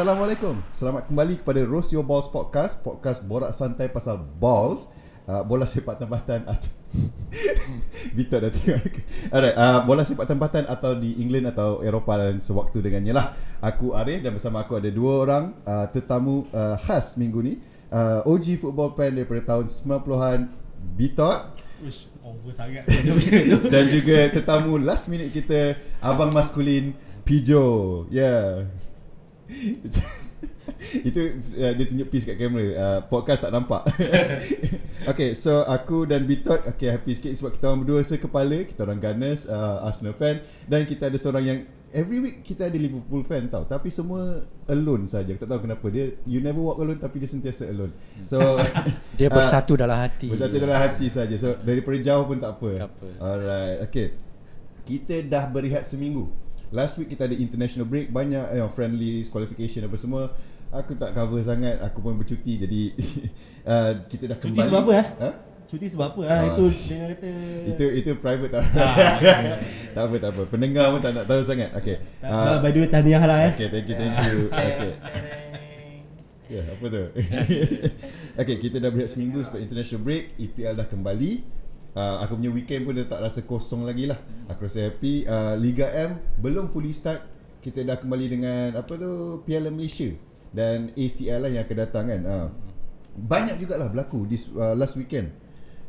Assalamualaikum. Selamat kembali kepada Roast Your Balls Podcast Podcast borak santai pasal balls. Uh, Bola sepak tempatan atau Victor dah tengok. Alright, uh, bola sepak tempatan atau di England atau Eropah dan sewaktu dengannya lah. Aku Arif dan bersama aku ada dua orang uh, Tetamu uh, khas minggu ni. Uh, OG football fan daripada tahun 90-an Bitot Uish, over sangat. Dan juga tetamu last minute kita Abang Maskulin Pijo. Yeah Itu uh, dia tunjuk piece kat kamera uh, Podcast tak nampak Okay so aku dan Bitot Okay happy sikit sebab kita orang berdua sekepala Kita orang Gunners uh, Arsenal fan Dan kita ada seorang yang Every week kita ada Liverpool fan tau Tapi semua alone saja. Tak tahu kenapa Dia You never walk alone Tapi dia sentiasa alone So Dia uh, bersatu dalam hati Bersatu dalam hati saja. So daripada jauh pun tak apa. Tak apa. Alright. Okay. Kita dah berehat seminggu. Last week kita ada international break banyak you know, friendly qualification apa semua. Aku tak cover sangat. Aku pun bercuti jadi uh, kita dah Cuti kembali. sebab apa eh? Ha? Cuti sebab apa ah? Ah. Itu dia kata Itu itu private tak. Ah, okay. tak apa tak apa. Pendengar pun tak nak tahu sangat. Okay. Tak, Uh, By the way tahniah lah eh okay, thank you, thank you. Okay. Ya, yeah, apa tu? okay, kita dah berehat seminggu sebab international break, EPL dah kembali. Uh, aku punya weekend pun dah tak rasa kosong lagi lah. Aku rasa happy. Uh, Liga M belum fully start. Kita dah kembali dengan apa tu Piala Malaysia dan ACL lah yang akan datang kan. Uh, banyak jugalah berlaku this uh, last weekend.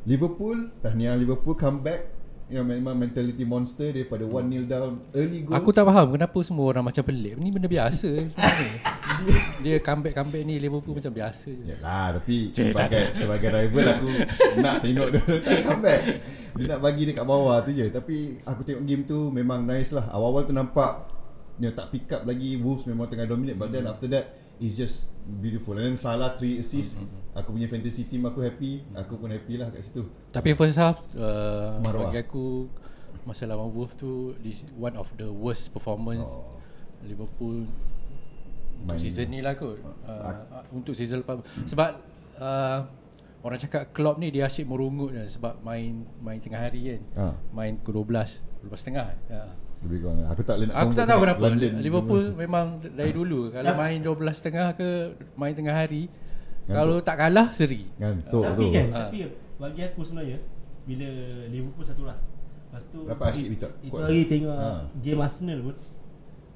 Liverpool, tahniah Liverpool comeback. You know, memang mentality monster daripada 1-0 down early goal. Aku tak faham kenapa semua orang macam pelik Ni benda biasa sebenarnya Dia comeback-comeback ni Liverpool macam biasa je Yalah tapi sebagai sebagai rival aku nak tengok dia tak comeback. Dia nak bagi dekat bawah tu je. Tapi aku tengok game tu memang nice lah. Awal-awal tu nampak dia tak pick up lagi Wolves memang tengah dominate but then after that it's just beautiful. And then Salah 3 assist. Aku punya fantasy team aku happy. Aku pun happy lah kat situ. Tapi first half uh, Marwah. Bagi aku Masa lawan Wolves tu this One of the worst performance Oh. Liverpool Untuk Main- season ni lah kot uh, Untuk season lepas Sebab uh, Orang cakap Klopp ni dia asyik merungut kan Sebab main Main tengah hari kan Ha. Main ke 12 12 setengah ya. Lebih kurang aku tak boleh nak Aku tak tahu kenapa London Liverpool memang dari dulu Kalau main 12 setengah ke Main tengah hari Ngantuk. Kalau tak kalah seri ngantuk Tapi tu. kan Ah. Tapi bagi aku sebenarnya Bila Liverpool satu lah Lepas tu it- Victor. Itu hari tengok Ha. Game Arsenal pun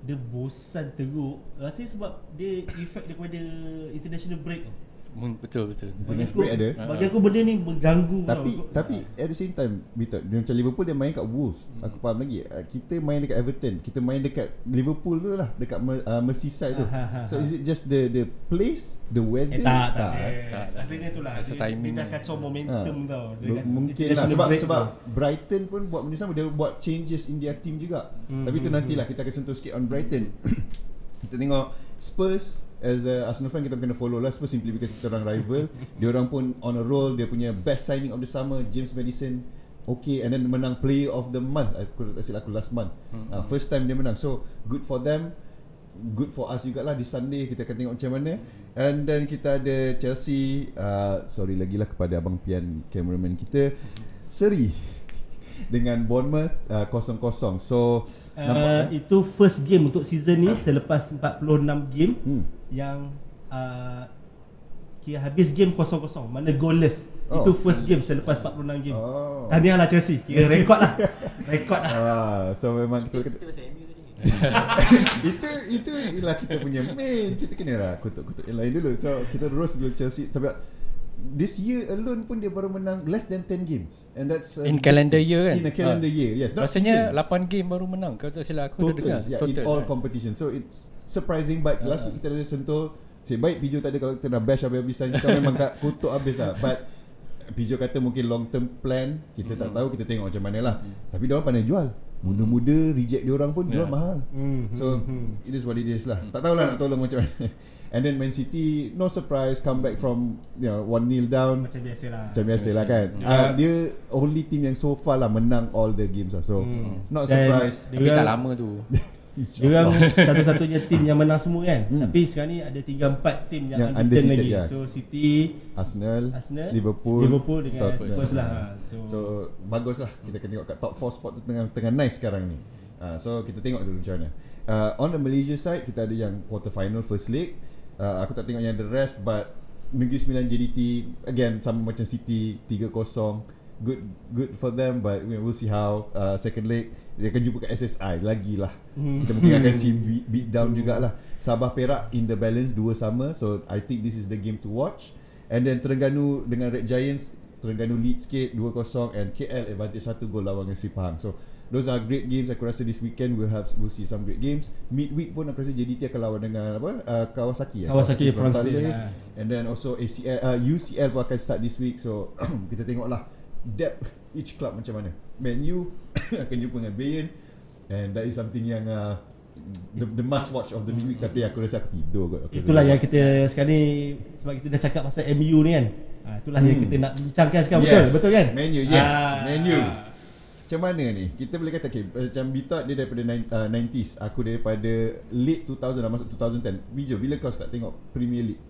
Dia bosan teruk Rasanya sebab Dia effect daripada International break tau. Hmm, Betul betul Bagi aku, ada. bagi aku benda ni mengganggu Tapi tau. tapi at the same time Betul dia macam Liverpool dia main kat Wolves. Hmm. Aku faham lagi. Uh, kita main dekat Everton, kita main dekat Liverpool tu lah, dekat uh, Merseyside tu. So is it just the the place, the weather? Eh tak, tak, eh? Tak. Rasanya tu lah dia, timing dia dah kacau momentum Ha. tau Dengan mungkin lah sebab sebab. Brighton pun buat benda sama dia buat changes in their team juga. Hmm, Tapi tu hmm, nantilah kita akan sentuh sikit on Brighton. Kita tengok Spurs as a Arsenal fan kita kena follow lah. Spurs simply because kita orang rival. dia orang pun on a roll dia punya best signing of the summer James Madison. Okay and then menang player of the month. Aku tak silap aku last month. Uh, First time dia menang. So good for them. Good for us jugalah. Di Sunday kita akan tengok macam mana. And then kita ada Chelsea. Uh, Sorry lagi lah kepada Abang Pian Cameraman kita. Seri Dengan Bournemouth uh, 0-0 So Uh, Nampak itu first game untuk season ni selepas 46 game Hmm. yang uh, kira habis game kosong-kosong. Mana goalless. Oh. itu first game selepas 46 game. Oh. tahniah lah Chelsea. Kira rekod lah. Rekod lah. Ah, so memang kita Kita pasal MU tadi. Itu itu ialah kita punya main. Kita kena lah kutuk-kutuk yang lain dulu. So kita roast dulu Chelsea sebab this year alone pun dia baru menang less than 10 games. And that's uh, In calendar year kan? in a calendar Ah. year yes. Not Rasanya season. 8 game baru menang. Kalau tak silap aku total terdengar yeah, in all kan? competition so it's surprising. But last week kita ada sentuh Cik baik Pijo tak ada. Kalau kita nak bash habis-habisan Kau memang kat kutuk habis lah. But Pijo kata mungkin long term plan Kita tak tahu. Kita tengok macam mana lah. Tapi diorang pandai jual. Muda-muda Reject diorang pun Jual Yeah. mahal. Mhm, So It is what it is lah. Tak tahulah nak tolong macam mana And then Man City No surprise Come back from You know 1-0 down. Macam biasa lah macam biasa lah kan? Hmm. uh, Dia only team yang so far lah Menang all the games lah. So Hmm. Not dia Tapi tak lama tu. dia orang satu-satunya tim yang menang semua kan? Hmm. tapi sekarang ni ada tinggal 4 tim yang, Yang undefeated lagi. ya. so City Arsenal, Arsenal Liverpool, Liverpool dengan Tottenham. Spurs lah. So, So bagus lah. Kita akan tengok kat top 4 spot tu tengah, tengah nice sekarang ni. Uh, So kita tengok dulu macam mana. Uh, on the Malaysia side kita ada yang quarter final first leg. Uh, aku tak tengok yang the rest but Negeri Sembilan JDT again sama macam City 3-0 good good for them but we'll see how uh, second leg dia akan jumpa kat SSI lagi lah. Kita mungkin akan see beat, beat down jugalah. Sabah Perak in the balance dua sama. So I think this is the game to watch. And then Terengganu dengan Red Giants Terengganu lead sikit 2-0 and KL advantage 1 gol lawan dengan Sri Pahang. So those are great games aku rasa this weekend we'll have we'll see some great games midweek pun aku rasa JDT akan lawan dengan apa uh, Kawasaki ya? Kawasaki France Frontale. Day. and then also ACL uh, UCL pun akan start this week so kita tengoklah depth each club macam mana Man U akan jumpa dengan Bayern and that is something yang uh, the, the must watch of the midweek tapi aku rasa aku tidur kot aku Itulah rasa. yang kita sekarang ni sebab kita dah cakap pasal MU ni kan. Ha, itulah yang kita nak bincangkan sekarang Hmm. yes. betul betul kan? Man U yes Ah. Man U macam mana ni kita boleh kata okay, macam Bitot dia daripada nine- uh, 90s aku daripada late 2000 dah masuk 2010 Bijo bila kau start tengok Premier League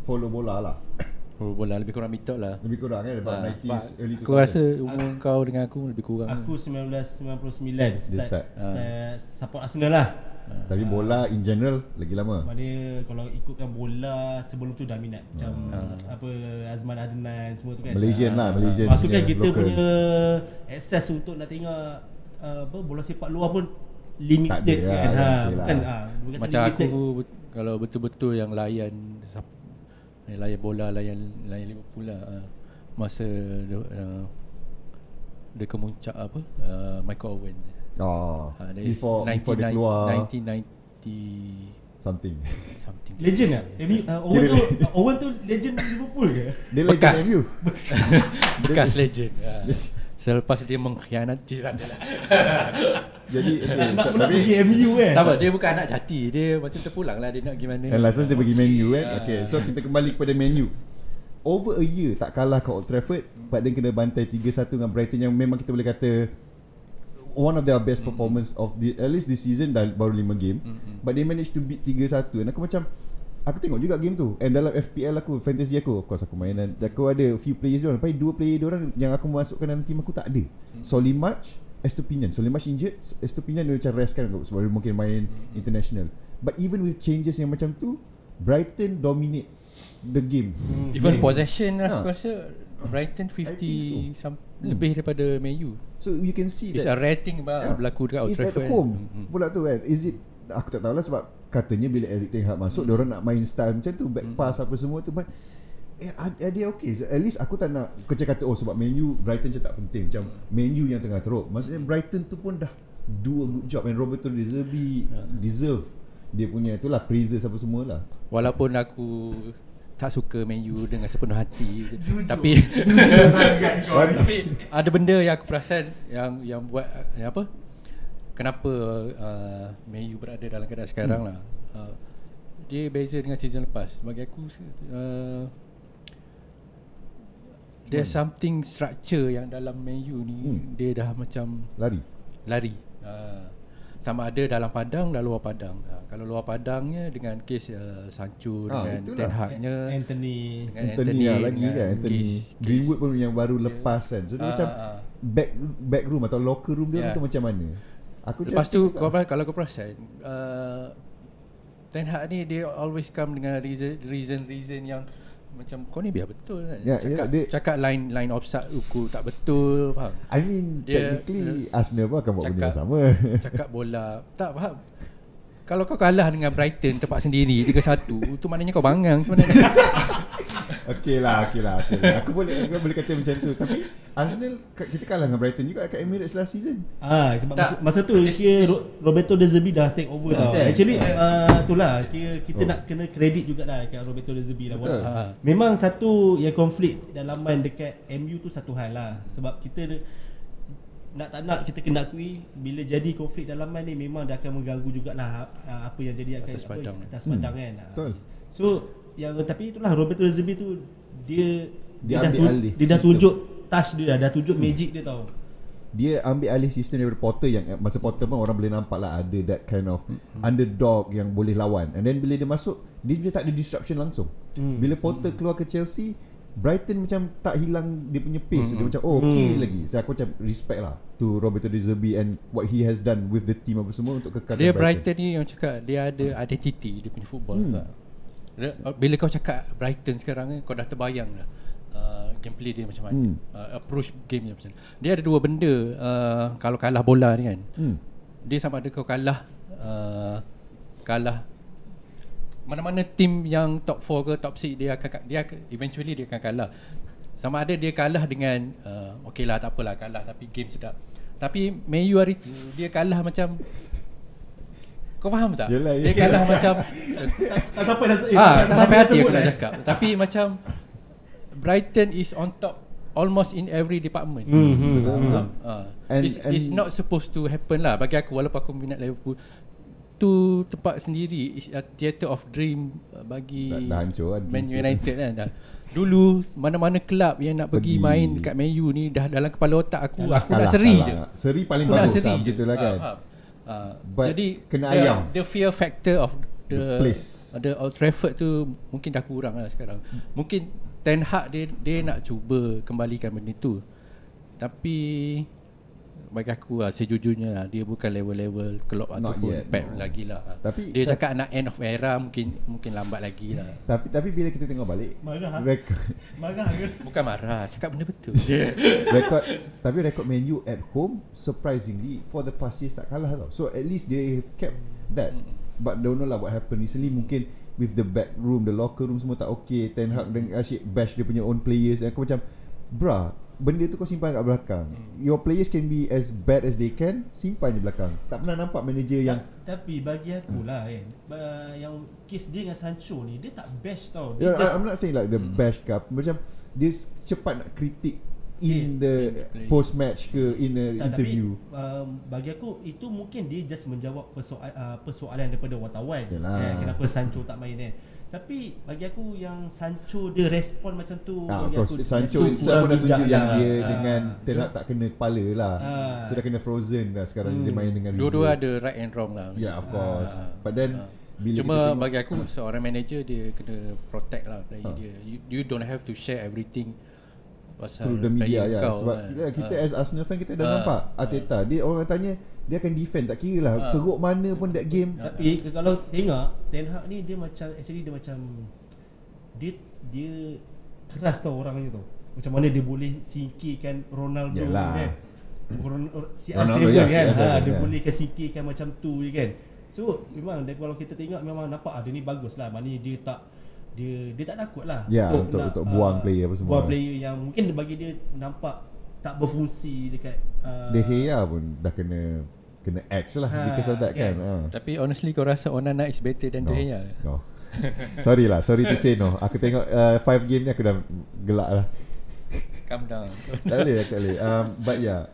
follow bola lah Oh, bola lebih kurang mitok lah. lebih kurang kan about Ah, 90s early 2000 Aku rasa umur kau dengan aku lebih kurang. Aku 1999 start, start. start support Arsenal lah. Tapi bola in general lagi lama dia kalau ikutkan bola sebelum tu dah minat macam apa Azman Adnan semua tu kan. Malaysian lah Malaysian Maksud kan punya kita local. punya access untuk nak tengok uh, apa bola sepak luar pun limited lah, kan. Ha, okay lah. bukan ah, bukan Macam limited. aku kalau betul-betul yang layan layan bola layan layan Liverpool lah masa uh, dia kemuncak apa uh, Michael Owen. oh, Uh, before before dia keluar 1990 something something. Legend lah. MU, uh, Owen tu Owen tu legend Liverpool ke? dia Bekas. legend MU Bekas legend. Uh, selepas dia mengkhianati adalah. jadi okay, Nak, pula tapi pergi MU eh. tak apa, dia bukan anak jati. Dia macam terpulang lah dia nak gimana. And last dia pergi Man U kan Ah. Okay so kita kembali kepada Man U Over a year tak kalah kat Old Trafford But then kena bantai 3-1 dengan Brighton Yang memang kita boleh kata One of their best performance of the At least this season dah baru 5 game. But they managed to beat 3-1 And aku macam Aku tengok juga game tu. And dalam FPL aku Fantasy aku Of course aku main. Dan aku ada few players diorang Tapi dua player diorang Yang aku masukkan dalam team aku tak ada. Solly March Estupinian Solly injured Estupinian dia macam rest kan Sebab dia mungkin main international. But even with changes yang macam tu Brighton dominate the game. Even Yeah. possession Ha. aku rasa Brighton 50 I think some, lebih daripada Man U. So you can see It's that a rating bah, Yeah. berlaku dekat Old It's at Trafford. home Mm-mm. Pula tu kan Is it Aku tak tahulah sebab Katanya bila Eric Ten Hag masuk mm. Diorang nak main style macam tu Back pass apa semua tu But eh, are, they okay so, At least aku tak nak Kerja kata oh sebab Man U Brighton macam tak penting Macam Man U yang tengah teruk Maksudnya Brighton tu pun dah Do a good job And Roberto De Zerbi Deserve Dia punya tu lah Praises apa semua lah Walaupun aku tak suka Man U dengan sepenuh hati. Tapi tapi ada benda yang aku perasan yang yang buat yang apa? Kenapa uh, Man U berada dalam keadaan sekarang Hmm. lah. Uh, dia beza dengan season lepas. Bagi aku uh, there's something structure yang dalam Man U ni Hmm. dia dah macam Lari. lari. Uh, sama ada dalam padang dan luar padang uh, kalau luar padangnya dengan kes uh, Sancho Ah, dengan itulah. Ten Hagnya Anthony dengan Anthony, lah lagi dengan kan Anthony kes- Greenwood kes- pun yang baru lepas kan So dia Ah, macam ah. Back back room atau locker room dia Yeah. tu macam mana Aku Lepas tu kau, lah. kalau kau perasan uh, Ten Hag ni dia always come dengan reason reason, reason yang macam kau ni biar betul kan? Ya, cakap, dia- cakap line line offside ukur tak betul faham? I mean Dia- Technically Arsenal pun akan buat benda yang Cakap- sama. cakap bola. Tak faham kalau kau kalah dengan Brighton tempat sendiri 3-1 tu maknanya kau bangang sebenarnya Okay lah Okay lah, okay lah. Aku boleh aku boleh kata macam tu Tapi Arsenal Kita kalah dengan Brighton juga Kat Emirates last season Ah, sebab Tak. masa, masa tu dia Ro- Roberto De Zerbi dah take over tau. Actually Betul. uh, itulah kita, kita Oh. nak kena kredit jugalah dekat Roberto De Zerbi lah. Betul. Ah. Memang satu yang konflik dalaman dekat MU tu satu hal lah. Sebab kita nak tak nak kita kena akui bila jadi konflik dalaman ni memang dia akan mengganggu jugalah uh, apa yang jadi akan Atas apa, padang. atas padang kan. Ah. Betul. So yang tapi itulah Roberto De Zerbi tu dia Dia dah ambil alih dia dah sistem. tunjuk touch dia dah, dah tunjuk magic dia tau. Dia ambil alih sistem daripada Potter Yang eh, masa Potter pun Orang boleh nampak lah Ada that kind of Underdog Yang boleh lawan And then bila dia masuk Dia macam tak ada disruption langsung Hmm. Bila Potter keluar ke Chelsea Brighton macam tak hilang dia punya pace. Dia macam oh okay lagi. So aku macam respect lah to Roberto De Zerbi and what he has done with the team apa semua untuk kekalkan Dia Brighton ni yang cakap dia ada identity dia punya football hmm. tak? Bila kau cakap Brighton sekarang ni kau dah terbayang dah. Uh, gameplay dia macam mana Hmm. uh, Approach game dia macam mana Dia ada dua benda uh, Kalau kalah bola ni kan Hmm. Dia sama ada kau kalah uh, Kalah Mana-mana tim yang top 4 ke top 6 Dia akan dia akan, Eventually dia akan kalah Sama ada dia kalah dengan uh, Okay lah tak apalah kalah Tapi game sedap Tapi Man U hari tu Dia kalah macam Kau faham tak? Yelah, dia kalah macam Tak sampai dah eh, Ah, tak sampai hati aku nak dah. cakap. Tapi macam Brighton is on top almost in every department. Hmm, hmm, Betul, hmm. betul. Ah, And- it's, it's and- not supposed to happen lah bagi aku walaupun aku minat Liverpool tu tempat sendiri theatre of dream uh, bagi Dah- dah hancur kan Man United kan dah. Dulu mana-mana kelab yang nak pergi, Pergi. main dekat Man U ni dah dalam kepala otak aku Kalah, aku nak kalah, seri kalah. je. Seri paling Aku nak bagus lah macam tu lah kan. Ah, But jadi kena the, ayam. The fear factor of the, The place. The Old Trafford tu mungkin dah kurang lah sekarang. Mungkin Ten Hag dia dia nak cuba kembalikan benda tu. Tapi bagi aku lah sejujurnya lah, dia bukan level-level Klopp Not ataupun yet, Pep no. lagi lah. Tapi- dia ta- cakap nak end of era mungkin mungkin lambat lagi lah. Tapi tapi bila kita tengok balik Marah, ha? rekod Marah ke? Bukan marah, cakap benda betul. rekod tapi rekod Man U at home surprisingly for the past years tak kalah tau. So at least they have kept that. But don't know lah what happened recently mungkin with the back room, the locker room semua tak okay. Ten Hag dengan asyik bash dia punya own players. Aku macam Bruh Benda tu kau simpan kat belakang Your players can be as bad as they can Simpan je belakang Tak pernah nampak manager yang Tapi bagi aku lah kan ba- Yang kes dia dengan Sancho ni Dia tak bash tau Yeah, Dia I- I'm not saying like the bash cup Macam Dia cepat nak kritik In Yeah. the play. post match ke In a Tak, interview Tapi um, bagi aku itu mungkin dia just menjawab persoalan uh, persoalan daripada wartawan. Yalah. Eh, kenapa Sancho tak main kan? Tapi bagi aku yang Sancho dia respon macam tu Ah, of bagi course aku Sancho itself pun dah tunjuk yang lah. dia Ah. dengan Ten Hag tak kena kepala lah Ah. So dah kena frozen dah sekarang Dia main dengan Dua-dua Rizal. ada right and wrong lah. Yeah of course Ah. But then bila Cuma tengok, bagi aku seorang manager dia kena protect lah player Ha. dia. You, you don't have to share everything pasal Through the media ya kau Sebab kan. kita, kita Ah. as Arsenal fan Kita dah Ah. nampak Arteta Dia orang tanya Dia akan defend Tak kira lah Ah. Teruk mana pun that game Tapi kalau tengok Ten Hag ni dia macam actually dia macam dia dia keras tau orangnya tau. Macam mana dia boleh singkirkan Ronaldo Yalah. kan. Ron, si Ronaldo, R7 ya, kan. CR7, Ha, dia ya. boleh singkirkan macam tu je kan. So memang dia, kalau kita tengok memang nampak ah, dia ni bagus lah. Maknanya dia tak dia dia tak takut lah Ya, untuk- untuk buang ah, player apa semua. Buang player yang mungkin bagi dia nampak tak berfungsi dekat uh, De Gea pun dah kena Kena X lah Ha, Because of that kan, kan. Ah. Tapi honestly kau rasa Onana is better than No, De Gea? no. Sorry lah Sorry to say no Aku tengok uh, Five game ni aku dah Gelak lah Calm down. Tak boleh Tak boleh um, But yeah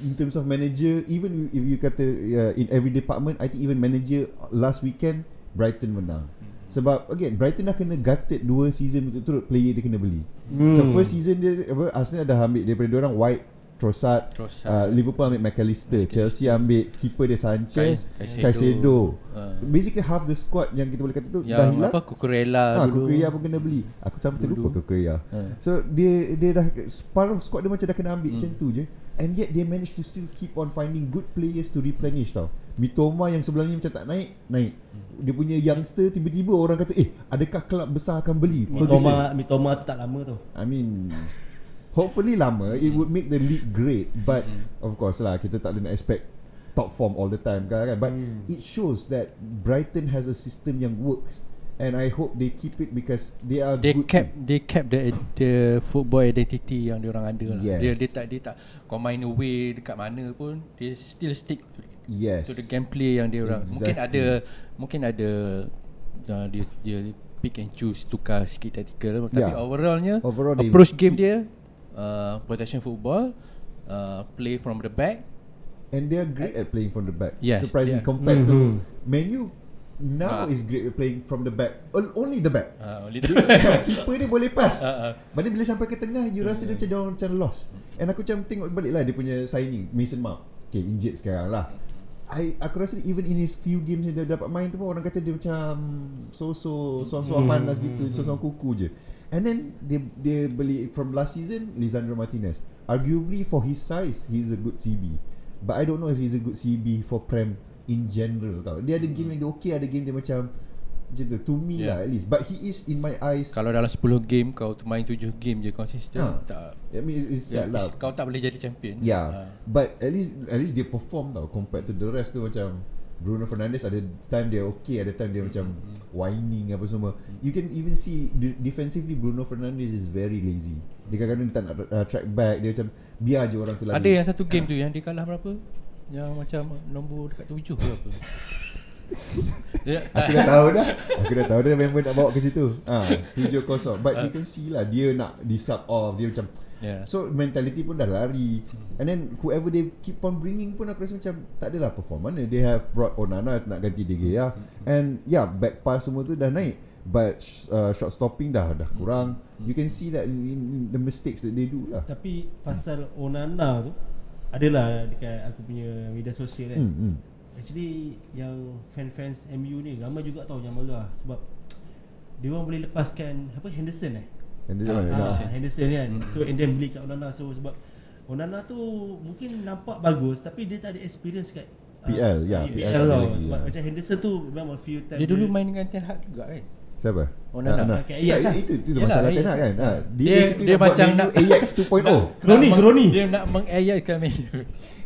In terms of manager Even if you kata uh, In every department I think even manager Last weekend Brighton menang sebab again Brighton dah kena gutted dua season berturut-turut player dia kena beli. Hmm. So first season dia apa Arsenal dah ambil daripada orang White, Trossard, Trossard. uh, Liverpool ambil McAllister, Chelsea ambil keeper dia Sanchez, Caicedo. Caicedo. Ah. Basically half the squad yang kita boleh kata tu dah Yang hilang. apa Kukurela Ha, dulu. Kukurea pun kena beli. Aku sampai terlupa. Kukurea. Ha. So dia dia dah separuh squad dia macam dah kena ambil hmm. macam tu je. And yet they manage to still keep on finding good players to replenish tau. Mitoma yang sebelum ni macam tak naik, naik. Dia punya youngster tiba-tiba orang kata, "Eh, adakah kelab besar akan beli?" Mitoma Mitoma tu tak lama tu. I mean Hopefully lama It would make the league great But Mm-hmm. Of course lah Kita tak boleh nak expect Top form all the time kan, kan? But Hmm. it shows that Brighton has a system yang works And I hope they keep it Because they are They good kept they kept the the football identity yang dia orang ada lah. Yes. Dia dia tak dia tak kau main away dekat mana pun dia still stick to, Yes to the gameplay yang dia orang. Mungkin Exactly. ada mungkin ada uh, dia dia pick and choose tukar sikit tactical tapi Yeah. overallnya Overall they approach game keep- dia uh, possession football uh, play from the back And they are great at playing from the back Yes, Surprisingly are. compared to Mhm. Menu Now Ah. is great at playing from the back On- Only the back uh, only the Keeper dia boleh pass Ah, ah. Mana bila sampai ke tengah You rasa dia macam Dia orang macam lost And aku macam tengok balik lah Dia punya signing Mason Mount Okay injured sekarang lah I aku rasa even in his few games yang dia dapat main tu pun orang kata dia macam so-so so-so panas gitu, so-so kuku je. And then dia dia beli from last season Lisandro Martinez. Arguably for his size, he's a good CB. But I don't know if he's a good CB for Prem in general tau. Dia ada game yang dia okay, ada game dia macam macam tu to me Yeah. lah at least. But he is in my eyes. Kalau dalam 10 game kau tu main 7 game je konsisten Ha. tak I mean it's, it's sad lah. kau tak boleh jadi champion. Yeah, Ha. but at least at least dia perform tau compared to the rest tu macam Bruno Fernandes ada time dia okay, ada time dia macam whining apa semua. You can even see de- defensively Bruno Fernandes is very lazy. Dia kadang-kadang dia tak nak uh, track back, dia macam biar je orang tu lalu. Ada yang satu game tu yang dia kalah berapa? Yang macam nombor dekat 7 ke apa. dia, Aku dah tahu dah. Aku dah tahu dah member nak bawa ke situ. Ha, 7-0. But you can see lah dia nak di sub off, dia macam Yeah. So mentality pun dah lari And then whoever they keep on bringing pun aku rasa macam Tak adalah perform mana They have brought Onana nak ganti De Gea And yeah back pass semua tu dah naik But uh, shot stopping dah dah kurang You can see that in, in the mistakes that they do lah Tapi pasal Onana tu adalah dekat aku punya media sosial kan. hmm, hmm. Actually yang fan-fans MU ni ramai juga tahu yang marah sebab dia orang boleh lepaskan apa Henderson eh. Dia Ah, Ah, Henderson kan. So and then beli kat Onana so sebab Onana tu mungkin nampak bagus tapi dia tak ada experience kat ah, PL, ya, PL PL tau. lagi, Sebab ya. macam Henderson tu memang a few times dia dulu main dengan Ten Hag juga kan. Siapa? Onana. Onana. Okay, Ajax lah. Itu, itu Yelah, masalah Ajax Ten Hag kan ha. Dia, Dia- dia nak buat macam nak- AX 2.0 Kroni, kroni. Dia nak mengayatkan Man U.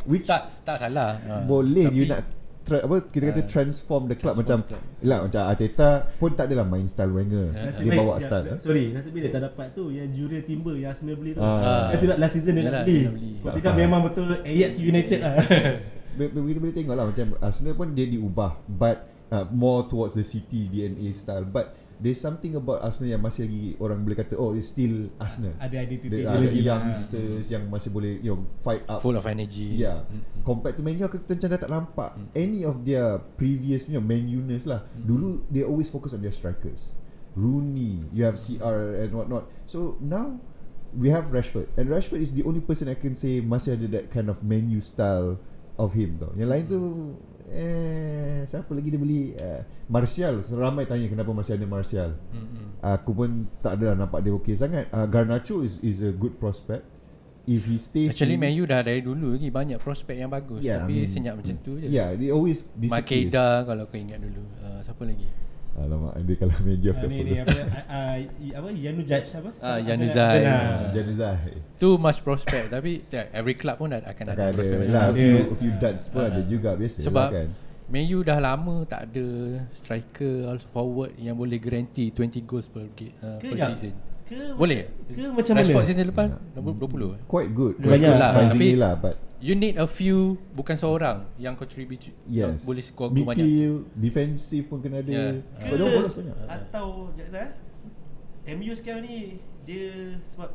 Which tak tak salah. Ha. Boleh Tapi- you nak tra- apa kita kata Ah, transform the club transform macam club. lah macam Arteta pun tak adalah main style Wenger. Ya. Nasib Dia baik- bawa ya, style. eh. Sorry, nasib baik dia tak dapat tu yang Jurien Timber yang Arsenal beli tu. Ah. Tu nak last season dia nak beli. dia nak beli. Tapi kan memang betul Ajax United lah. Kita boleh tengok lah macam Arsenal pun dia diubah but uh, more towards the City DNA style but there's something about Arsenal yang masih lagi orang boleh kata oh it's still Arsenal. Ada identity ada lagi lah. youngsters yang masih boleh you know, fight up. Full of energy. Yeah. Compared to Man U aku macam dah tak nampak any of their previous you know, Man U-ness lah. Dulu they always focus on their strikers. Rooney, you have CR and whatnot. So now we have Rashford and Rashford is the only person I can say masih ada that kind of Man U style of him tau. Yang lain tu eh siapa lagi dia beli uh, Martial ramai tanya kenapa masih ada Martial. Mm-mm. Aku pun tak adalah nampak dia okey sangat. Uh, Garnacho is is a good prospect. If he stays Actually in- Man U dah dari dulu lagi banyak prospek yang bagus Yeah, tapi I mean- senyap macam tu je. Yeah, they always disappear. Makeda kalau kau ingat dulu. Uh, siapa lagi? Alamak, dia kalau main dia Ah, aku tak ni ni follow. apa ah, apa Yanu Judge apa? Ah, Yanu Zai. Ah. Januzaj. Too much prospect tapi yeah, every club pun ada, akan Akan ada ada prospect lah, tu. few, Yeah. a few duds pun Ah, ada ah. juga biasa Sebab lah kan. Man U dah lama tak ada striker also forward yang boleh guarantee 20 goals per, uh, Ke per yang- season. Ke Boleh? Ke macam Rashford mana? season depan nombor 20 eh? Quite good. Banyak Quite lah, surprisingly tapi- lah, but You need a few bukan seorang yang contribute yes. boleh score banyak. Midfield, defensive pun kena ada. Yeah. Sebab dia bolos banyak. Atau jangan eh MU sekarang ni dia sebab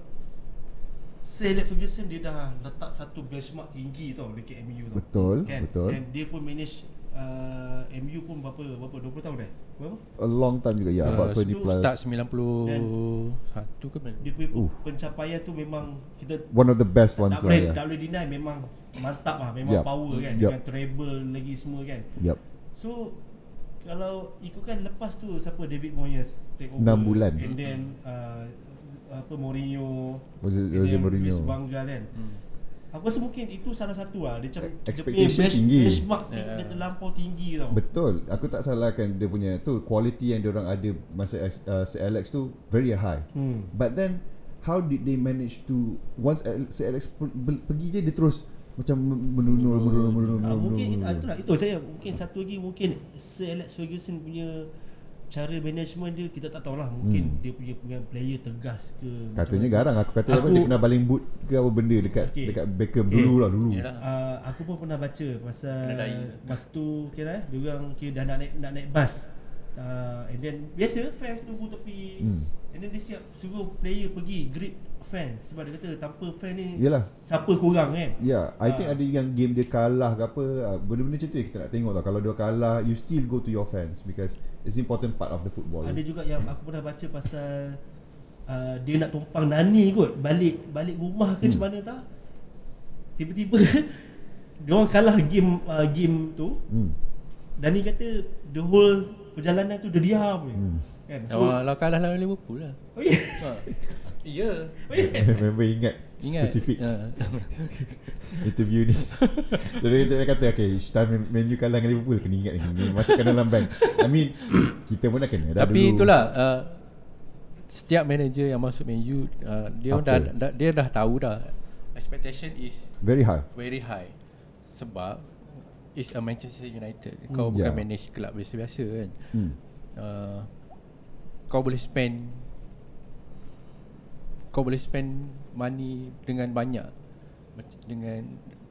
Sir Alex Ferguson dia dah letak satu benchmark tinggi tau dekat MU tau. Betul, kan? betul. Dan dia pun manage uh, MU pun berapa berapa 20 tahun dah. Berapa? A long time juga ya, Uh, about 20 plus. Start 91 ke mana? Dia punya Uh. pencapaian tu memang kita One of the best ones lah tak boleh deny memang mantap lah memang Yup. power kan Yup. dengan treble lagi semua kan. Yep. So kalau ikutkan lepas tu siapa David Moyes take over Enam bulan. and then uh, apa Mourinho Jose, Mourinho. Luis Van Gaal kan. Hmm. Aku rasa mungkin itu salah satu lah Dia macam dia punya Expectation tinggi. Benchmark Yeah. dia terlampau tinggi tau Betul. Aku tak salahkan dia punya tu quality yang dia orang ada masa uh, Sir Alex tu very high. hmm. But then how did they manage to once Sir Alex pergi je dia terus macam menurun menurun menurun Ah, menurun. mungkin itu, itulah itu saya mungkin satu lagi mungkin Sir Alex Ferguson punya cara management dia kita tak tahulah mungkin Hmm. dia punya dengan player tegas ke Katanya garang aku kata apa Aku- dia pernah baling boot ke apa benda dekat Okay. dekat Beckham Okay. dulu lah dulu. Yalah. Uh, aku pun pernah baca pasal masa tu kira eh dia orang kira dah nak naik nak naik bas. Uh, and then biasa fans tunggu tepi. Hmm. And then dia siap suruh player pergi greet fans sebab dia kata tanpa fan ni Yalah. siapa korang kan. Ya, yeah, I think Ah. ada yang game dia kalah ke apa, ah, benda-benda macam tu kita nak tengok tau. Kalau dia kalah, you still go to your fans because it's important part of the football. Ada juga yang aku pernah baca pasal uh, dia nak tumpang Nani kot balik balik rumah ke Hmm. macam mana tak. Tiba-tiba dia orang kalah game uh, game tu Hmm. Dani kata the whole perjalanan tu dia diam. Hmm. Kan? So, oh, lah kalah lawan Liverpool lah. oh yeah. Ha. Ya. Oh yeah. Member ingat, Ingat. Spesifik Ha. interview ni Jadi dia kata Okay each time Man U kalah dengan Liverpool Kena ingat ni Masukkan dalam bank I mean Kita pun dah kena dah Tapi dulu. itulah uh, setiap manager yang masuk Man U uh, dia dah, After. dah dia dah tahu dah expectation is Very high very high sebab is a Manchester United. Kau bukan Yeah. manage kelab biasa-biasa kan. hmm. Uh, kau boleh spend kau boleh spend money dengan banyak Mac- dengan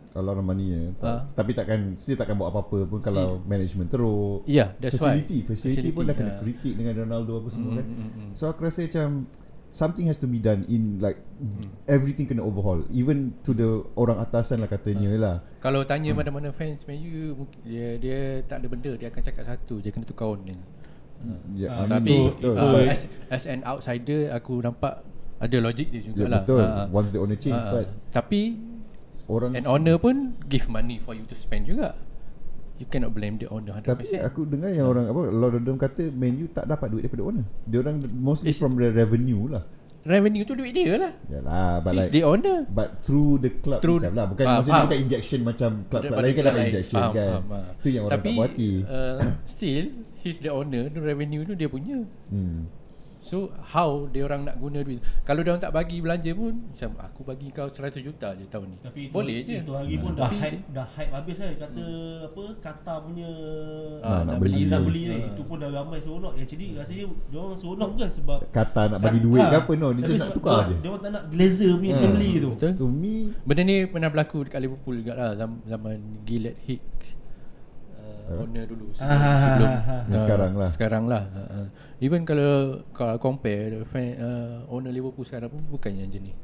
A lot of money ya. Ah. Tapi takkan Still takkan buat apa-apa pun Kalau management teruk yeah that's facility, why facility pun dah kena ah. kritik dengan Ronaldo apa semua Mm, kan. mm, mm. So aku rasa macam something has to be done in like Mm. everything kena overhaul even to the orang atasan lah katanya Ah. lah. Kalau tanya mana-mana fans Man U dia dia tak ada benda dia akan cakap satu dia kena tukar owner. Ya, Ah, I mean, Tapi betul, uh, as as an outsider aku nampak ada logik dia ya, jugalah. betul. Ah. Once the owner change Ah, ah. but tapi orang an owner pun give money for you to spend juga. You cannot blame the owner 100%. Tapi aku dengar yang orang apa lot of them kata Man U tak dapat duit daripada owner. Dia orang mostly Is- from the revenue lah. revenue tu duit dia lah. Yalah, but He's like the owner. But through the club Through- itself lah Bukan Faham, maksudnya faham. bukan injection Macam club-club lain kan dapat lain. injection Faham, kan faham, faham. Itu yang orang Tapi, tak puas hati uh, still he's the owner, the revenue tu dia punya. hmm. So how dia orang nak guna duit Kalau dia orang tak bagi belanja pun Macam aku bagi kau 100 juta je tahun ni Tapi itu, Boleh je Itu hari pun Ah, dah hype dah hype habis kan kata apa Qatar punya Ah, nak nak beli beli nak tu. beli. Ah. Itu pun dah ramai seronok. Actually rasanya dia orang seronok bukan sebab Kata nak bagi Ka- duit ah, ke apa no Dia just nak tukar dia- je Dia orang tak nak glazer punya family tu. Betul To me Benda ni pernah berlaku dekat Liverpool juga lah Zaman, zaman Gillett Hicks uh, Owner dulu Sebelum, Ah, sebelum ah. Yang sekarang lah. Sekarang lah uh, uh. Even kalau Kalau compare fan, uh, Owner Liverpool sekarang pun Bukan yang jenis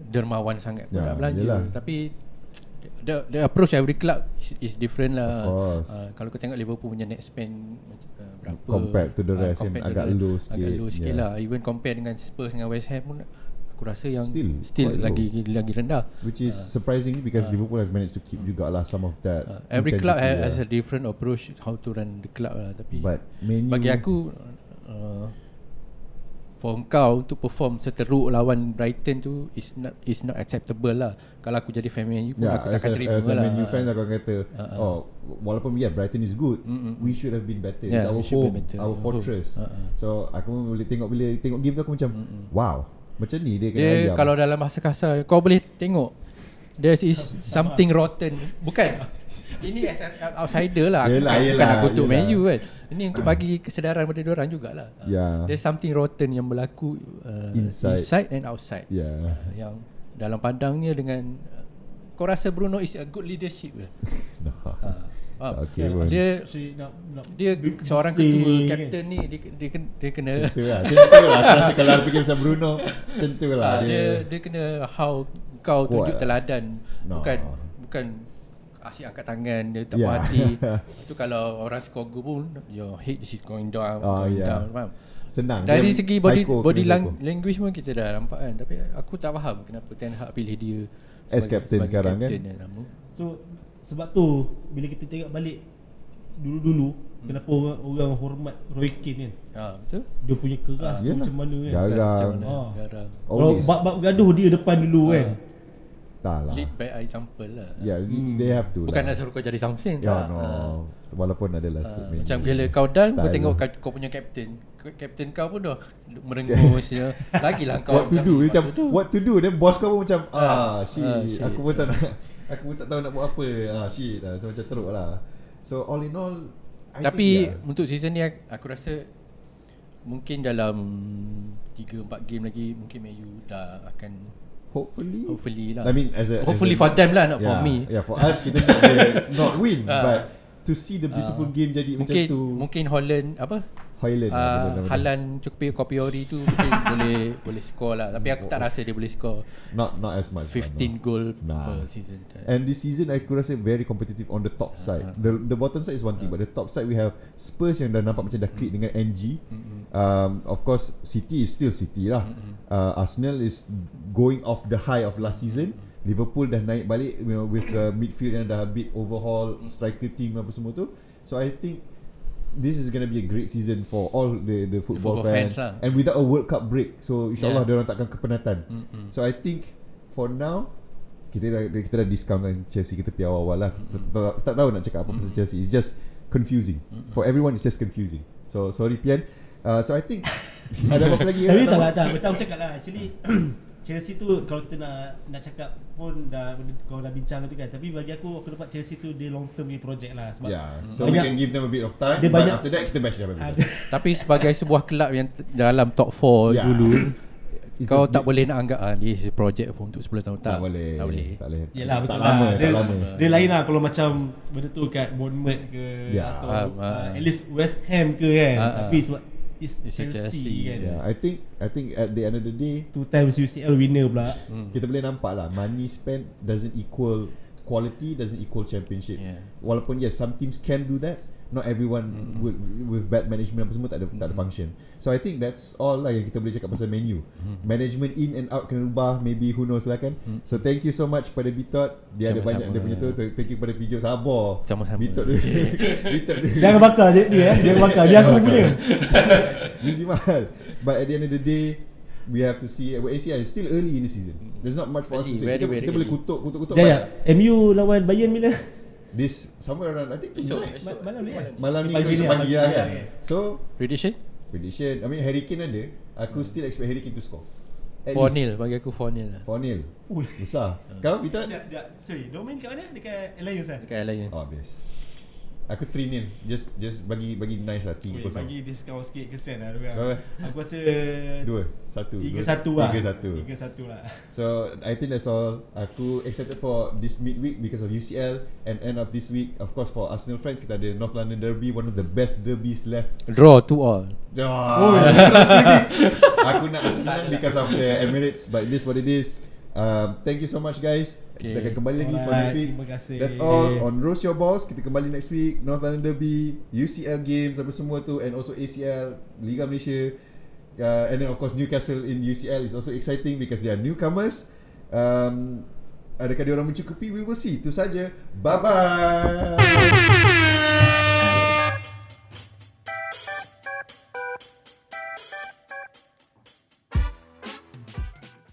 Dermawan sangat pun Ya, nak belanja yelah. Tapi the, the approach every club is, is different lah uh, Kalau kau tengok Liverpool punya net spend uh, Berapa Compared to the Ah, rest to agak low Agak sikit, low sikit yeah. lah Even compare dengan Spurs dengan West Ham pun Aku rasa yang Still Still, lagi lagi rendah. Which is surprising Because Liverpool has managed to keep jugalah Some of that Uh, every club has, has lah. a different approach how to run the club lah tapi But Man U bagi aku uh, for kau untuk perform seteruk lawan Brighton tu is not is not acceptable lah. Kalau aku jadi fan Man Yeah, aku as takkan terima as a lah Man U fan aku akan kata uh. Oh Walaupun yeah Brighton is good We should have been better. It's Yeah, our should be home better. Our fortress. Uh, uh. So aku boleh tengok Bila tengok game tu aku macam Wow Macam ni dia kena dia ayam kalau dalam bahasa kasar kau boleh tengok there is something rotten bukan ini as outsider lah aku, Yelah, bukan, bukan yelah, nak kutuk yelah. Man U kan ini untuk bagi kesedaran pada diorang jugalah Uh, Yeah. there's something rotten yang berlaku uh, Inside. inside and outside Yeah Uh, yang dalam pandangnya dengan uh, kau rasa Bruno is a good leadership ke? no. Ha, faham? Okay pun Dia dia big seorang ketua kan. captain ni dia dia kena, dia kena Macam tu lah Macam tu lah Aku rasa kalau fikir pasal Bruno Macam tu lah ah, dia dia dia kena how kau tunjuk teladan No. bukan bukan asyik angkat tangan dia tak Yeah. puas hati itu kalau orang gol pun your head is going down Oh, going yeah. down faham Senang dari Dia segi body psycho, body lang- psycho. language pun kita dah nampak kan tapi aku tak faham kenapa Ten Hag pilih dia As captain sekarang kan? captain yang lama. So sebab tu bila kita tengok balik dulu-dulu Hmm. kenapa orang, orang hormat Roy Keane kan. ha betul Dia punya keras tu Yelah. macam mana kan. Garang. macam mana Ah. garang Kalau bab-bab gaduh dia depan dulu Ah. kan. Tak lah lead by example lah Yeah they have to bukan lah. nak suruh kau jadi something Ya tak no Ah. Walaupun adalah Ah, sikit macam bila kau down Kau style tengok lah. kau, punya captain Captain kau pun dah Merengus ya. Lagilah kau What to do Macam what to do. What to do Then boss kau pun macam Ah shit Ah, shit. Aku pun tak nak Aku pun tak tahu nak buat apa. Ah shit lah. So macam teruk lah. So all in all I Tapi think, yeah. untuk season ni aku- Aku rasa Mungkin dalam 3-4 game lagi Mungkin MU dah akan Hopefully. Hopefully lah. I mean as a Hopefully as a, for them lah Not yeah, for me. Yeah for us Kita not win Ah. But To see the beautiful game Jadi macam Mungkin tu. Mungkin Holland Apa Highland lah, uh. Halan Cukupi Kopiori tu boleh Boleh score lah Tapi aku tak rasa dia boleh score Not not as much 15 goal Nah. per season And this season aku rasa very competitive on the top side. The the bottom side is one thing, but the top side we have Spurs yang dah nampak macam dah click dengan NG. Um, of course City is still City lah. Uh, Arsenal is going off the high of last season. Liverpool dah naik balik you know, with the midfield yang dah a bit overhaul striker team apa semua tu. So I think this is going to be a great season for all the the football, football fans, fans lah. and without a World Cup break. So insyaallah Yeah. dia orang takkan kepenatan. Mm-mm. So I think for now kita dah kita dah discountkan Chelsea kita pi awal-awal lah. Kita tak, tak tahu nak cakap apa pasal Chelsea. It's just confusing. For everyone it's just confusing. So sorry Pian. Uh, so I think ada apa lagi? Tapi tak lah tak Macam aku cakap lah Actually Chelsea tu Kalau kita nak Nak cakap pun dah Kau dah bincang tu kan Tapi bagi aku Aku nampak Chelsea tu Dia long term punya project lah Sebab Yeah. So we Banyak- can give them a bit of time. Dia but banyak- after that kita bash dia Tapi sebagai sebuah kelab yang dalam top 4 Yeah. dulu It's Kau a tak boleh nak anggap ah, This is project for untuk 10 tahun tak, boleh. Tak boleh Tak boleh. Yelah betul tak lah lama, dia, tak lama. Dia lain lah Kalau macam Benda tu kat Bournemouth ke Ya. Atau uh, ah. At least West Ham ke kan Ah, ah. Tapi sebab It's, It's Chelsea, Chelsea, kan Yeah, I think I think at the end of the day Two times UCL winner pula kita boleh nampak lah money spent doesn't equal quality doesn't equal championship. Yeah. Walaupun yes some teams can do that, not everyone mm. with, with bad management apa semua tak ada tak ada function. So I think that's all lah yang kita boleh cakap pasal menu. Management in and out kena ubah, maybe who knows lah kan. So thank you so much kepada Bitot. Dia ada Sama-sama. banyak dia punya tu. Thank you kepada Pijo Sabar. Sama-sama. Bitot dia. Bitot dia. Jangan bakar dia, dia eh Jangan bakar Dia aku punya Juicy mahal. But at the end of the day, we have to see. Well, ACL is still early in the season. There's not much for us to say. very, Kita, very kita boleh kutuk, kutuk, kutuk. Ya ya but MU lawan Bayern bila This somewhere around, I think tonight. esok. Malam ni kan Malam ni Pagi ke ni, esok pagi pagi lah kan. ya. So Prediction prediction. I mean Harry Kane ada. Aku still expect Harry Kane to score. At 4 least. 0 bagi aku 4 0 lah 4 0 Ui. Besar. Kau kita? Sorry, dia main kat mana? Dekat Alliance kan? Dekat Alliance Oh, habis. Aku 3 0 Just just bagi bagi nice lah 3 Ui, kosong. bagi discount sikit kesian lah dia Berapa? bilang. Aku rasa Dua, satu. Tiga dua. satu lah Tiga satu. Tiga satu lah So I think that's all. Aku excited for this midweek because of UCL and end of this week. Of course for Arsenal fans kita ada North London Derby, one of the best derbies left. Draw 2 all Oh, aku nak Arsenal because of the Emirates, but it is what it is. Um, thank you so much guys. Okay. Kita akan kembali lagi for Alright, next week. terima kasih. That's all on Roast Your Balls. Kita kembali next week. North London Derby, UCL games apa semua tu and also ACL, Liga Malaysia. Uh, and then of course Newcastle in UCL is also exciting because they are newcomers. Um, adakah dia orang mencukupi? We will see. Itu saja. Bye bye.